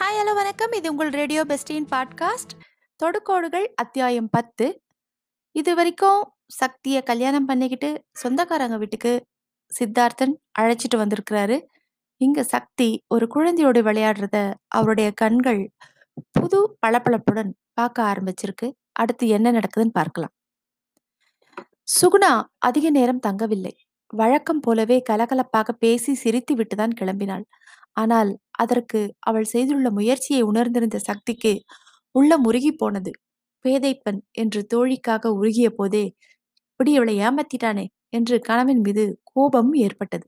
Hi hello வணக்கம். இது உங்கள் ரேடியோ பெஸ்டின் பாட்காஸ்ட் தொடுக்கோடுகள் அத்தியாயம் பத்து. இது வரைக்கும் சக்தியை கல்யாணம் பண்ணிக்கிட்டு சொந்தக்காரங்க வீட்டுக்கு சித்தார்த்தன் அழைச்சிட்டு வந்திருக்கிறாரு. இங்க சக்தி ஒரு குழந்தையோடு விளையாடுறத அவருடைய கண்கள் புது பளபளப்புடன் பார்க்க ஆரம்பிச்சிருக்கு. அடுத்து என்ன நடக்குதுன்னு பார்க்கலாம். சுகுணா அதிக நேரம் தங்கவில்லை. வழக்கம் போலவே கலகலப்பாக பேசி சிரித்து விட்டுதான் கிளம்பினாள். ஆனால் அதற்கு அவள் செய்துள்ள முயற்சியை உணர்ந்திருந்த சக்திக்கு உள்ள முருகி போனது. பேதைப்பன் என்று தோழிக்காக உருகிய போதே இப்படி இவளை ஏமாத்திட்டானே என்று கணவன் மீது கோபமும் ஏற்பட்டது.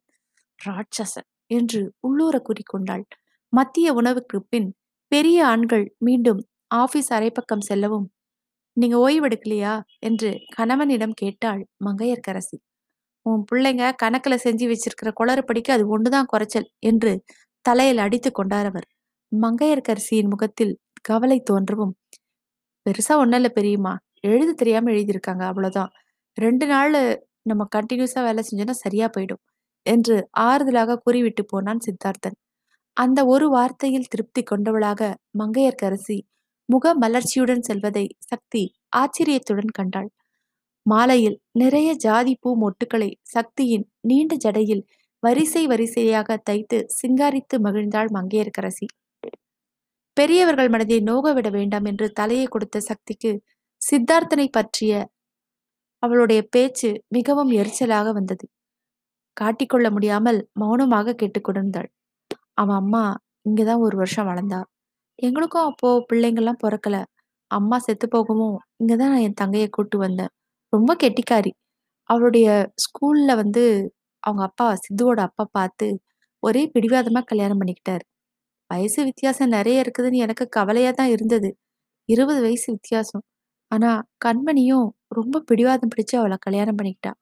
ராட்சசன் என்று உள்ளூர கூறிக்கொண்டாள் மத்திய உணவுக்கு பின் பெரிய ஆண்கள் மீண்டும் ஆபீஸ் அரைப்பக்கம் செல்லவும் நீங்க ஓய்வெடுக்கலையா என்று கணவனிடம் கேட்டாள் மங்கையர்க்கரசி. உன் பிள்ளைங்க கணக்குல செஞ்சு வச்சிருக்கிற குளறுபடிக்கு அது ஒண்ணுதான் குறைச்சல் என்று தலையில் அடித்து கொண்டார் அவர். மங்கையர்கரசியின் முகத்தில் கவலை தோன்றவும் பெருசா ஒண்ணும் இல்ல பெரியம்மா. எழுத தெரியாம எழுதியிருக்காங்க. அவ்வளவுதான். ரெண்டு நாள் நம்ம கண்டினியூஸா வேலை செஞ்சோன்னா சரியா போயிடும் என்று ஆறுதலாக கூறிவிட்டு போனான் சித்தார்த்தன். அந்த ஒரு வார்த்தையில் திருப்தி கொண்டவளாக மங்கையர்க்கரசி முக மலர்ச்சியுடன் செல்வதை சக்தி ஆச்சரியத்துடன் கண்டாள். மாலையில் நிறைய ஜாதி பூ மொட்டுக்களை சக்தியின் நீண்ட ஜடையில் வரிசை வரிசையாக தைத்து சிங்காரித்து மகிழ்ந்தாள் மங்கையர்க்கரசி. பெரியவர்கள் மனதை நோக விட வேண்டாம் என்று தலையை கொடுத்த சக்திக்கு சித்தார்த்தனை பற்றிய அவளுடைய பேச்சு மிகவும் எரிச்சலாக வந்தது. காட்டிக்கொள்ள முடியாமல் மௌனமாக கேட்டுக்கொண்டிருந்தாள் அவன் அம்மா இங்கதான் ஒரு வருஷம் வளர்ந்தா. எங்களுக்கும் அப்போ பிள்ளைங்கள்லாம் பிறக்கல. அம்மா செத்து போகவும் இங்கதான் நான் என் தங்கையை கூட்டு வந்தேன். ரொம்ப கெட்டிக்காரி. அவளுடைய ஸ்கூல்ல வந்து அவங்க அப்பா சித்துவோட அப்பா பார்த்து ஒரே பிடிவாதமா கல்யாணம் பண்ணிக்கிட்டாரு. வயசு வித்தியாசம் நிறைய இருக்குதுன்னு எனக்கு கவலையா தான் இருந்தது. இருபது வயசு வித்தியாசம். ஆனா கண்மணியும் ரொம்ப பிடிவாதம் பிடிச்சு அவளை கல்யாணம் பண்ணிக்கிட்டா.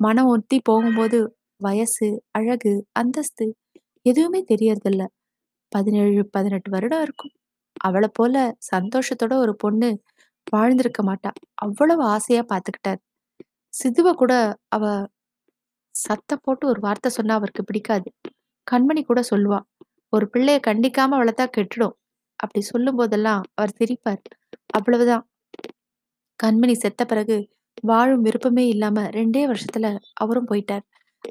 மனம் ஒத்தி போகும்போது வயசு அழகு அந்தஸ்து எதுவுமே தெரியறதில்ல. பதினேழு பதினெட்டு வருடம் இருக்கும். அவளை போல சந்தோஷத்தோட ஒரு பொண்ணு வாழ்ந்திருக்க மாட்டா. அவ்வளவு ஆசையா பார்த்துக்கிட்டார் சிதுவ கூட அவ சத்த போட்டு ஒரு வார்த்தை சொன்னா அவருக்கு பிடிக்காது. கண்மணி கூட சொல்லுவா ஒரு பிள்ளைய கண்டிக்காம வளர்த்தா கெட்டுடும். அப்படி சொல்லும் போதெல்லாம் அவர் சிரிப்பார். அவ்வளவுதான். கண்மணி செத்த பிறகு வாழும் விருப்பமே இல்லாம ரெண்டே வருஷத்துல அவரும் போயிட்டார்.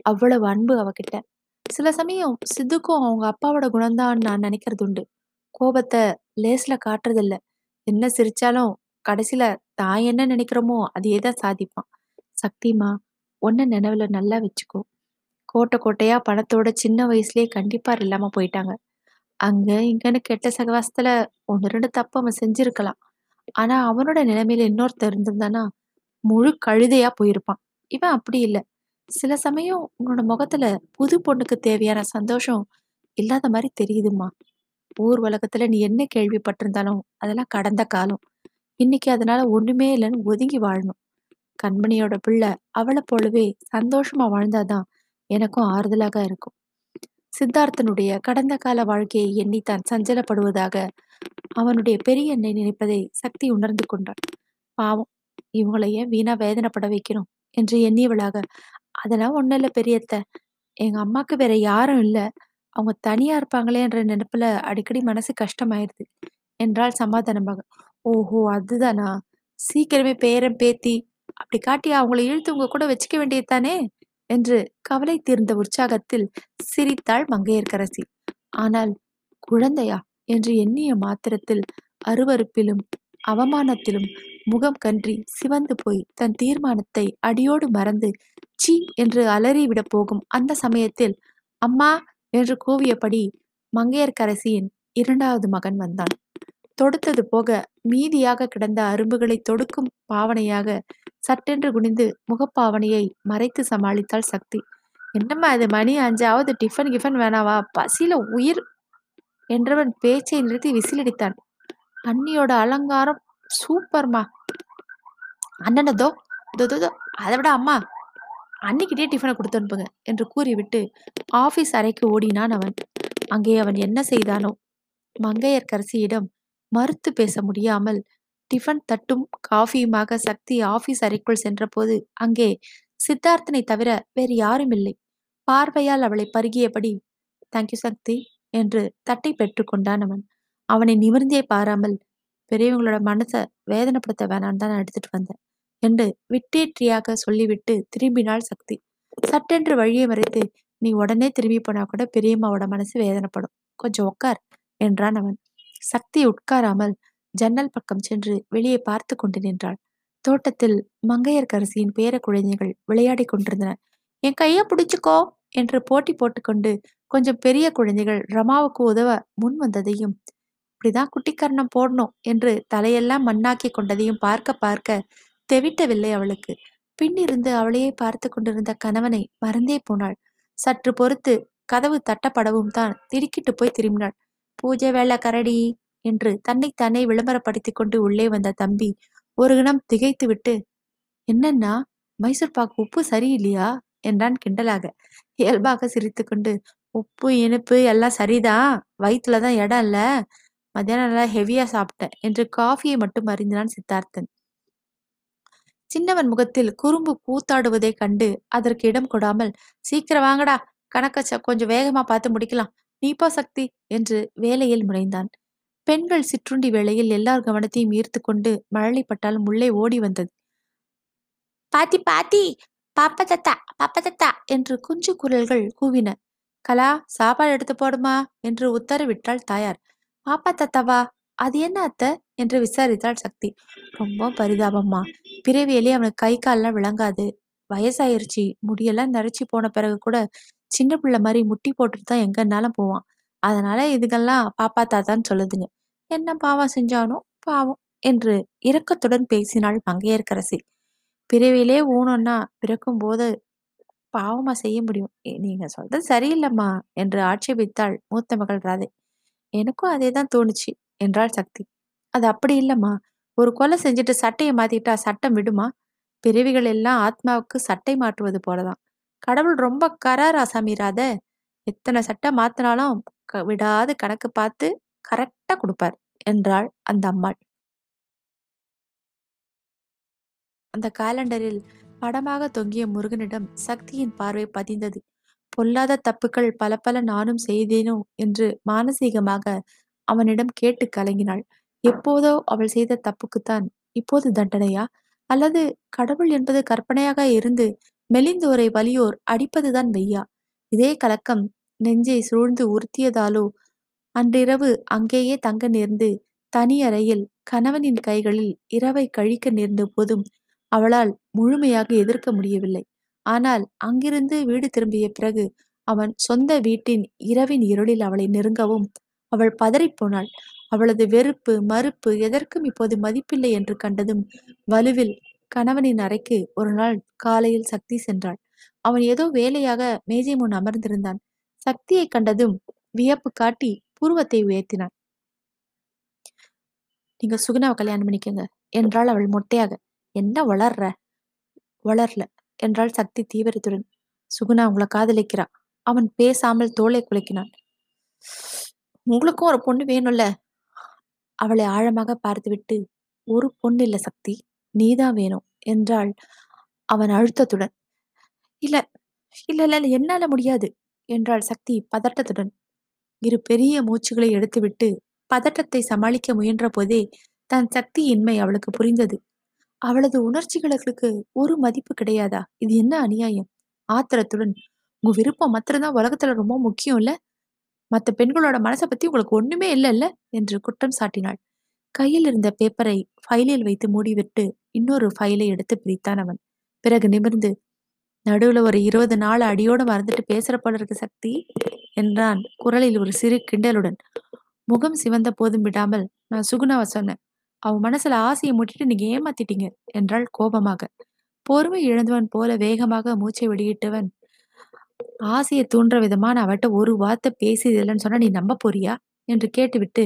அவ்வளவு அன்பு அவகிட்ட. சில சமயம் சித்துக்கும் அவங்க அப்பாவோட குணம்தான் நான் நினைக்கிறது உண்டு. கோபத்தை லேஸ்ல காட்டுறதில்ல. என்ன சிரிச்சாலும் கடைசியில தான் என்ன நினைக்கிறோமோ அதையே தான் சாதிப்பான். சக்திமா ஒன்ன நினைவுல நல்லா வச்சுக்கோ. கோட்டை கோட்டையா பணத்தோட சின்ன வயசுலயே கண்டிப்பா இல்லாம போயிட்டாங்க. அங்க இங்கன்னு கெட்ட சகவாசத்துல ஒன்னு ரெண்டு தப்பு அவன் செஞ்சிருக்கலாம். ஆனா அவனோட நிலைமையில இன்னொருத்தர் இருந்திருந்தானா முழு கழுதையா போயிருப்பான். இவன் அப்படி இல்ல. சில சமயம் உன்னோட முகத்துல புது பொண்ணுக்கு தேவையான சந்தோஷம் இல்லாத மாதிரி தெரியுதுமா ஊர் உலகத்துல நீ என்ன கேள்விப்பட்டிருந்தாலும் அதெல்லாம் கடந்த காலம். இன்னைக்கு அதனால ஒண்ணுமே இல்லைன்னு ஒதுங்கி வாழணும். கண்மணியோட பிள்ளை அவளை போலவே சந்தோஷமா வாழ்ந்தாதான் எனக்கும் ஆறுதலாக இருக்கும். சித்தார்த்தனுடைய கடந்த கால வாழ்க்கையை எண்ணி தான் சஞ்சலப்படுவதாக அவனுடைய பெரிய எண்ணை நினைப்பதை சக்தி உணர்ந்து கொண்டான். பாவம் இவங்களை ஏன் வீணா வேதனைப்பட வைக்கணும் என்று எண்ணியவளாக அதெல்லாம் ஒண்ணும் இல்ல பெரியத்த. எங்க அம்மாக்கு வேற யாரும் இல்ல. அவங்க தனியா இருப்பாங்களே என்ற நினைப்புல அடிக்கடி மனசு கஷ்டமாயிருது என்றால் சமாதானமாக. ஓஹோ! அதுதானா? சீக்கிரமே பேரன் பேத்தி அப்படி காட்டி அவங்கள இழுத்து உங்க கூட வச்சுக்க வேண்டியது தானே என்று கவலை தீர்ந்த உற்சாகத்தில் சிரித்தாள் மங்கையர்க்கரசி. ஆனால் குழந்தையா? என்று எண்ணிய மாத்திரத்தில் அருவருப்பிலும் அவமானத்திலும் முகம் கன்றி சிவந்து போய் தன் தீர்மானத்தை அடியோடு மறந்து சீ என்று அலறிவிட போகும் அந்த சமயத்தில் அம்மா என்று கூவியபடி மங்கையர்க்கரசியின் இரண்டாவது மகன் வந்தான். தொடுத்தது போக மீதியாக கிடந்த அரும்புகளை தொடுக்கும் பாவனையாக சட்டென்று குனிந்து முகப்பாவனையை மறைத்து சமாளித்தாள் சக்தி. என்னம்மா இது? மணி அஞ்சாவது. டிஃபன் கிஃபன் வேணாவா பசியில உயிர் என்றவன் பேச்சை நிறுத்தி விசிலடித்தான். அண்ணியோட அலங்காரம் சூப்பர்மா. அண்ணனதோ தோ அதை விட அம்மா அன்னிக்கிட்டே டிஃபனை கொடுத்து அனுப்புங்க என்று கூறிவிட்டு ஆபீஸ் அறைக்கு ஓடினான் அவன். அங்கே அவன் என்ன செய்தானோ மங்கையர்க்கரசியிடம் மறுத்து பேச முடியாமல் டிஃபன் தட்டும் காஃபியுமாக சக்தி ஆபீஸ் அறைக்குள் சென்றபோது அங்கே சித்தார்த்தனை தவிர வேறு யாரும் இல்லை. பார்வையால் அவளை பருகியபடி தேங்க்யூ சக்தி என்று தட்டை பெற்றுக்கொண்டான் அவன். அவனை நிமிர்ந்தே பாராமல் பெரியவங்களோட மனசை வேதனைப்படுத்த வேணான்னு தான் நான் எடுத்துட்டு வந்தேன் என்று விட்டேற்றியாக சொல்லிவிட்டு திரும்பினாள் சக்தி. சட்டென்று வழியை மறைத்து நீ உடனே திரும்பி போனா கூட பெரியம்மாவோட மனசு வேதனைப்படும். கொஞ்சம் உட்கார் என்றான் அவன். சக்தி உட்காராமல் ஜன்னல் பக்கம் சென்று வெளியே பார்த்து கொண்டு நின்றாள். தோட்டத்தில் மங்கையர்கரசியின் பேர குழந்தைகள் விளையாடி கொண்டிருந்தன. என் கைய பிடிச்சுக்கோ என்று போட்டி போட்டுக்கொண்டு கொஞ்சம் பெரிய குழந்தைகள் ரமாவுக்கு உதவ முன் வந்ததையும் இப்படிதான் குட்டிக்கரணம் போடணும் என்று தலையெல்லாம் மண்ணாக்கி கொண்டதையும் பார்க்க பார்க்க தெவிட்டவில்லை அவளுக்கு. பின்னிருந்து அவளையே பார்த்து கொண்டிருந்த கணவனை மறந்தே போனாள். சற்று பொறுத்து கதவு தட்டப்படவும் தான் திடுக்கிட்டு போய் திரும்பினாள். பூஜை வேலை கரடி என்று தன்னைத்தானே விளம்பரப்படுத்தி கொண்டு உள்ளே வந்த தம்பி ஒரு கணம் திகைத்து விட்டு என்னன்னா மைசூர் பாக்கு உப்பு சரியில்லையா? என்றான் கிண்டலாக. இயல்பாக சிரித்துக்கொண்டு உப்பு இனிப்பு எல்லாம் சரிதான் வயிற்றுலதான் இடம் இல்ல. மத்தியானம் நல்லா ஹெவியா சாப்பிட்டேன் என்று காஃபியை மட்டும் அறிந்தான் சித்தார்த்தன். சின்னவன் முகத்தில் குறும்பு கூத்தாடுவதைக் கண்டு அதற்கு இடம் கொடாமல் சீக்கிரம் வாங்கடா. கணக்க கொஞ்சம் வேகமா பார்த்து முடிக்கலாம். நீப்பா சக்தி என்று வேலையில் முனைந்தான். பெண்கள் சிற்றுண்டி வேளையில் எல்லார் கவனத்தையும் ஈர்த்து கொண்டு மழலைப்பட்டால் முள்ளே ஓடி வந்தது. பாத்தி பாத்தி பாப்பதத்தா பாப்பதத்தா என்று குஞ்சு குரல்கள் கூவின. கலா சாப்பாடு எடுத்து போடுமா என்று உத்தரவிட்டாள் தாயார். பாப்பா தத்தாவா அது என்ன அத்தை? என்று விசாரித்தாள் சக்தி. ரொம்ப பரிதாபம்மா. பிறவியிலே அவனுக்கு கை கால்லாம் விளங்காது. வயசாயிருச்சு. முடியெல்லாம் நரைச்சி போன பிறகு கூட சின்ன பிள்ளை மாதிரி முட்டி போட்டுட்டு தான் எங்கன்னாலும் போவான். அதனால இதுக்கெல்லாம் பாப்பா தாத்தான்னு சொல்லுதுங்க. என்ன பாவம் செஞ்சானோ பாவம் என்று இரக்கத்துடன் பேசினாள் மங்கையர்க்கரசி பிறவிலே ஊனம்னா பிறக்கும் போது பாவமா செய்ய முடியும். நீங்க சொல்றது சரியில்லைம்மா என்று ஆட்சேபித்தாள் மூத்த மகள் ராதை. எனக்கும் அதே தான் தோணுச்சு என்றாள் சக்தி. அது அப்படி இல்லைம்மா. ஒரு கொலை செஞ்சுட்டு சட்டையை மாத்திட்டா சட்டம் விடுமா? பிறவிகள் எல்லாம் ஆத்மாவுக்கு சட்டை மாற்றுவது போலதான். கடவுள் ரொம்ப கராரா சமீராத. எத்தனை சட்டை மாத்தினாலும் விடாது கணக்கு பார்த்து கரெக்டா கொடுப்பார் என்றாள் அந்த அம்மாள். அந்த காலண்டரில் படமாக தொங்கிய முருகனிடம் சக்தியின் பார்வை பதிந்தது. பொல்லாத தப்புக்கள் பல பல நானும் செய்தேனோ என்று மானசீகமாக அவனிடம் கேட்டு கலங்கினாள். எப்போதோ அவள் செய்த தப்புக்குத்தான் இப்போது தண்டனையா? அல்லது கடவுள் என்பது கற்பனையாக இருந்து மெலிந்தோரை வலியோர் அடிப்பதுதான் வெய்யா இதே கலக்கம் நெஞ்சை சூழ்ந்து உறுத்தியதாலோ? அன்றிரவு அங்கேயே தங்க நேர்ந்து தனி அறையில் கணவனின் கைகளில் இரவை கழிக்க நேர்ந்த போதும் அவளால் முழுமையாக எதிர்க்க முடியவில்லை. ஆனால் அங்கிருந்து வீடு திரும்பிய பிறகு அவன் சொந்த வீட்டின் இரவின் இருளில் அவளை நெருங்கவும் அவள் பதறிப்போனாள் அவளது வெறுப்பு மறுப்பு எதற்கும் இப்போது மதிப்பில்லை என்று கண்டதும் வலுவில் கணவனின் அறைக்கு ஒரு நாள் காலையில் சக்தி சென்றாள். அவன் ஏதோ வேலையாக மேஜை முன் அமர்ந்திருந்தான். சக்தியை கண்டதும் வியப்பு காட்டி புருவத்தை உயர்த்தினான். நீங்க சுகுணாவை கல்யாணம் பண்ணிக்கங்க என்றாள் அவள் மொட்டையாக. என்ன வளர்ற? வளரல என்றாள் சக்தி தீவிரத்துடன். சுகுணா உங்களை காதலிக்கிறா. அவன் பேசாமல் தோலை குலைக்கினான். உங்களுக்கும் ஒரு பொண்ணு வேணும்ல. அவளை ஆழமாக பார்த்துவிட்டு ஒரு பொண்ணு இல்ல சக்தி. நீதான் வேணும் என்றாள் அவன் அழுத்தத்துடன். இல்ல இல்ல இல்ல என்னால முடியாது என்றாள் சக்தி பதட்டத்துடன். இரு பெரிய மூச்சுகளை எடுத்துவிட்டு பதட்டத்தை சமாளிக்க முயன்ற போதே தன் சக்தியின்மை அவளுக்கு புரிந்தது. அவளது உணர்ச்சிகளுக்கு ஒரு மதிப்பு கிடையாதா? இது என்ன அநியாயம்? ஆத்திரத்துடன். உங்க விருப்பம் மாத்திரம்தான் உலகத்துல ரொம்ப முக்கியம் இல்ல மத்த பெண்களோட மனசை பத்தி உங்களுக்கு ஒண்ணுமே இல்ல இல்ல என்று குற்றம் சாட்டினாள். கையில் இருந்த பேப்பரை ஃபைலில் வைத்து மூடிவிட்டு இன்னொரு ஃபைலை எடுத்து பிரித்தான் அவன். பிறகு நிமிர்ந்து நடுவுல ஒரு இருபது நாள் அடியோட மறந்துட்டு பேசுற போல இருக்கு சக்தி என்றான் குரலில் ஒரு சிறு கிண்டலுடன். முகம் சிவந்த போதும் விடாமல் நான் சுகுணாவை சொன்னேன். அவன் மனசுல ஆசையை முட்டிட்டு நீங்க ஏமாத்திட்டீங்க என்றாள் கோபமாக. பொறுமை இழந்தவன் போல வேகமாக மூச்சை வெளியிட்டவன். ஆசையை தூண்டுற விதமா நான் அவட்ட ஒரு வார்த்தை பேசியது இல்லைன்னு சொன்னா நீ நம்ப போறியா? என்று கேட்டுவிட்டு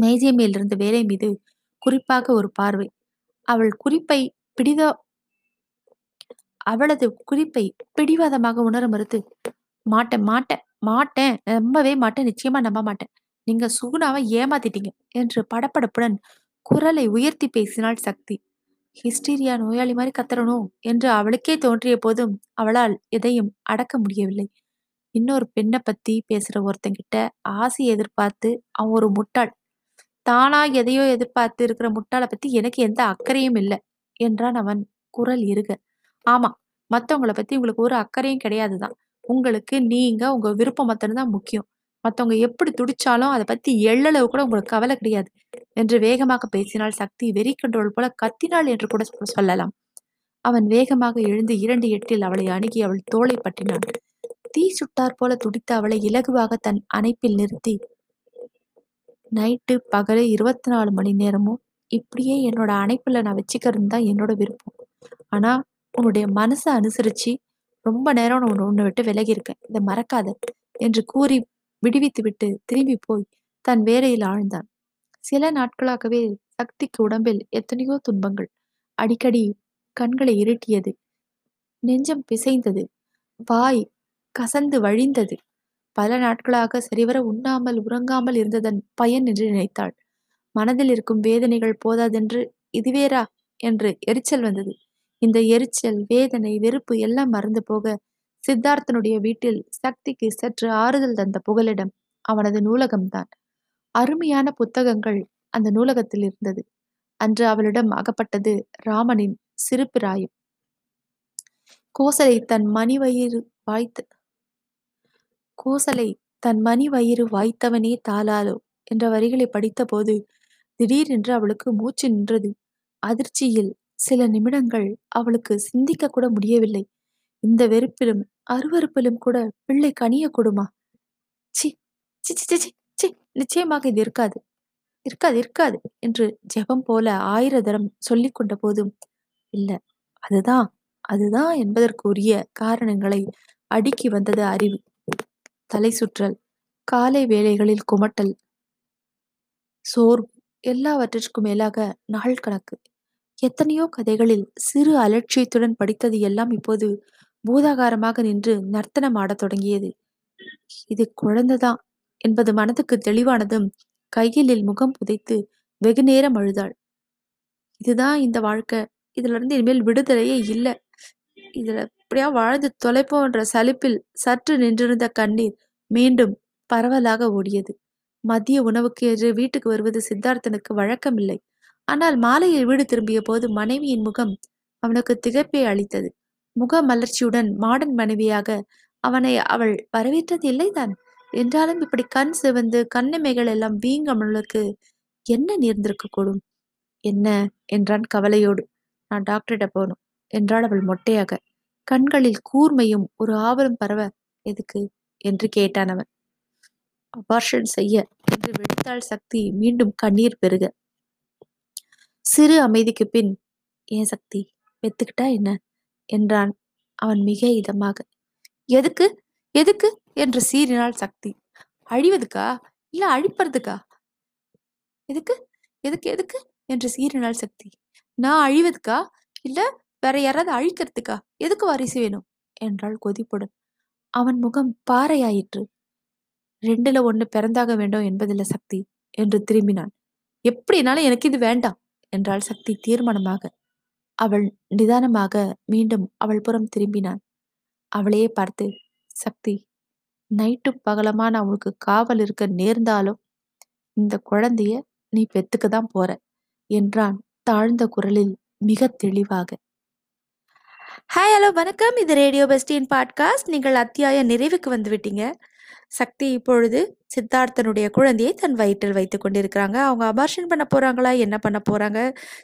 மேஜை மேலிருந்த வேலை மீது குறிப்பாக ஒரு பார்வை. அவள் குறிப்பை பிடித அவளது குறிப்பை பிடிவாதமாக உணர மறுத்து மாட்டேன் மாட்டேன் மாட்டேன் நம்பவே மாட்டேன் நிச்சயமா நம்ப மாட்டேன் நீங்க சுகுணாவை ஏமாத்திட்டீங்க என்று படப்படப்புடன் குரலை உயர்த்தி பேசினாள் சக்தி. ஹிஸ்டீரியா நோயாளி மாதிரி கத்தரணும் என்று அவளுக்கே தோன்றிய போதும் அவளால் எதையும் அடக்க முடியவில்லை. இன்னொரு பெண்ணை பத்தி பேசுற ஒருத்தங்கிட்ட ஆசை எதிர்பார்த்து அவன் ஒரு முட்டாள் தானா எதையோ எதிர்பார்த்து இருக்கிற முட்டாளை பத்தி எனக்கு எந்த அக்கறையும் இல்லை என்றான் அவன் குரல் இருக ஆமா மத்தவங்களை பத்தி உங்களுக்கு ஒரு அக்கறையும் கிடையாதுதான் உங்களுக்கு நீங்க உங்க விருப்பம் மட்டும்தான் முக்கியம். மத்தவங்க எப்படி துடிச்சாலும் அதை பத்தி எள்ளளவு கூட உங்களுக்கு கவலை கிடையாது என்று வேகமாக பேசினால் சக்தி வெறி கண்ட்ரோல் போல கத்தினாள் என்று கூட சொல்லலாம். அவன் வேகமாக எழுந்து இரண்டு எட்டில் அவளை அணுகி அவள் தோலை பற்றினான். தீ சுட்டார் போல துடித்த அவளை இலகுவாக தன் அணைப்பில் நிறுத்தி நைட்டு பகல் இருபத்தி நாலு மணி நேரமும் இப்படியே என்னோட அணைப்பில் நான் வச்சுக்கிறது தான் என்னோட விருப்பம். ஆனால் உன்னுடைய மனசை அனுசரித்து ரொம்ப நேரம் நான் உன்னை விட்டு விலகி இருக்கேன். இதை மறக்காத என்று கூறி விடுவித்து விட்டு திரும்பி போய் தன் வேலையில் ஆழ்ந்தான். சில நாட்களாகவே சக்திக்கு உடம்பில் எத்தனையோ துன்பங்கள். அடிக்கடி கண்களை இருட்டியது. நெஞ்சம் பிசைந்தது. வாய் கசந்து வழிந்தது. பல நாட்களாக சரிவர உண்ணாமல் உறங்காமல் இருந்ததன் பயன் என்று நினைத்தாள். மனதில் இருக்கும் வேதனைகள் போதாதென்று இதுவேரா? என்று எரிச்சல் வந்தது. இந்த எரிச்சல் வேதனை வெறுப்பு எல்லாம் மறந்து போக சித்தார்த்தனுடைய வீட்டில் சக்திக்கு சற்று ஆறுதல் தந்த புகலிடம் அவனது நூலகம்தான். அருமையான புத்தகங்கள் அந்த நூலகத்தில் இருந்தது. அன்று அவளிடம் அகப்பட்டது ராமனின் சிறுபிராயம் கோசலை தன் மணி வயிறு வாய்த்து கோசலை தன் மணி வயிறு வாய்த்தவனே தாளாலோ என்ற வரிகளை படித்தபோது திடீரென்று அவளுக்கு மூச்சு நின்றது. அதிர்ச்சியில் சில நிமிடங்கள் அவளுக்கு சிந்திக்க கூட முடியவில்லை. இந்த வெறுப்பிலும் அருவருப்பிலும் கூட பிள்ளை கனியக்கூடுமா சி சி சி, சி சி, நிச்சயமாக இது இருக்காது. இருக்காது இருக்காது என்று ஜெபம் போல ஆயிர தரம் சொல்லிக் கொண்ட போதும் இல்ல அதுதான் அதுதான் என்பதற்குரிய காரணங்களை அடுக்கி வந்தது அறிவு. தலை சுற்றல் காலை வேளைகளில் குமட்டல் சோர்வு எல்லாவற்றிற்கும் மேலாக நாள் கணக்கு. எத்தனையோ கதைகளில் சிறு அலட்சியத்துடன் படித்தது எல்லாம் இப்போது பூதாகாரமாக நின்று நர்த்தனம் ஆடத் தொடங்கியது. இது குழந்தைதான் என்பது மனதுக்கு தெளிவானதும் கையிலில் முகம் புதைத்து வெகு நேரம் அழுதாள். இதுதான் இந்த வாழ்க்கை. இதுல இருந்து இனிமேல் விடுதலையே இல்லை. இதுல இப்படியா வாழ்ந்து தொலைப்போன்ற சலிப்பில் சற்று நின்றிருந்த கண்ணீர் மீண்டும் பரவலாக ஓடியது. மதிய உணவுக்கு என்று வீட்டுக்கு வருவது சித்தார்த்தனுக்கு வழக்கமில்லை. ஆனால் மாலையில் வீடு திரும்பிய போது மனைவியின் முகம் அவனுக்கு திகைப்பை அளித்தது. முக மலர்ச்சியுடன் மாடன் மனைவியாக அவனை அவள் வரவேற்றது இல்லைதான். என்றாலும் இப்படி கண் சிவந்து கண்ணிமைகள் எல்லாம் வீங்கமலுக்கு என்ன நேர்ந்திருக்க கூடும்? என்ன? என்றான் கவலையோடு. நான் டாக்டரிட போகணும். என்றாள் அவள் மொட்டையாக. கண்களில் கூர்மையும் ஒரு ஆவலும் பரவ எதுக்கு? என்று கேட்டான் அவன். அபார்ஷன் செய்ய என்று வெடித்தாள் சக்தி மீண்டும் கண்ணீர் பெருக. சிறு அமைதிக்கு பின் ஏன் சக்தி? பெத்துக்கிட்டா என்ன? என்றான் அவன் மிக இதமாக. எதுக்கு? எதுக்கு? என்று சீறினாள் சக்தி. அழிவதுக்கா? இல்ல அழிப்பறதுக்கா? எதுக்கு? எதுக்கு? எதுக்கு? என்று சீறினாள் சக்தி. நான் அழிவதுக்கா? இல்ல வேற யாராவது அழிக்கிறதுக்கா? எதுக்கு வாரிசு வேணும்? என்றாள் கொதிப்புடன். அவன் முகம் பாறையாயிற்று. ரெண்டுல ஒன்று பிறந்தாக வேண்டும் என்பதில்ல சக்தி என்று திரும்பினான். எப்படினாலும் எனக்கு இது வேண்டாம் என்றாள் சக்தி தீர்மானமாக. அவள் நிதானமாக மீண்டும் அவள் புறம் திரும்பினான். அவளையே பார்த்து சக்தி நைட்டு பகலமா நான் உனக்கு காவல் இருக்க நேர்ந்தாலும் இந்த குழந்தைய நீ பெத்துக்க தான் போற என்றான் தாழ்ந்த குரலில் மிக தெளிவாக. ஹாய் ஹலோ வணக்கம். இது ரேடியோ பெஸ்டின் பாட்காஸ்ட். நீங்கள் அத்தியாய நிறைவுக்கு வந்து விட்டீங்க. சக்தி இப்பொழுது சித்தார்த்தனுடைய குழந்தையை தன் வயிற்றில் வைத்து கொண்டிருக்கிறாங்க. அவங்க அபார்ஷன் பண்ண போகிறாங்களா என்ன பண்ண போகிறாங்க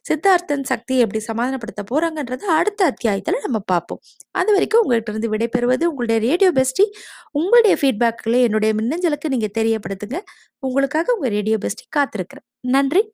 சித்தார்த்தன் சக்தியை எப்படி சமாதானப்படுத்த போகிறாங்கன்றது அடுத்த அத்தியாயத்தில் நம்ம பார்ப்போம். அது வரைக்கும் உங்கள்கிட்ட இருந்து விடைபெறுவது உங்களுடைய ரேடியோ பெஸ்டி. உங்களுடைய ஃபீட்பேக்களை என்னுடைய மின்னஞ்சலுக்கு நீங்கள் தெரியப்படுத்துங்க. உங்களுக்காக உங்கள் ரேடியோ பெஸ்டி காத்திருக்கிறேன். நன்றி.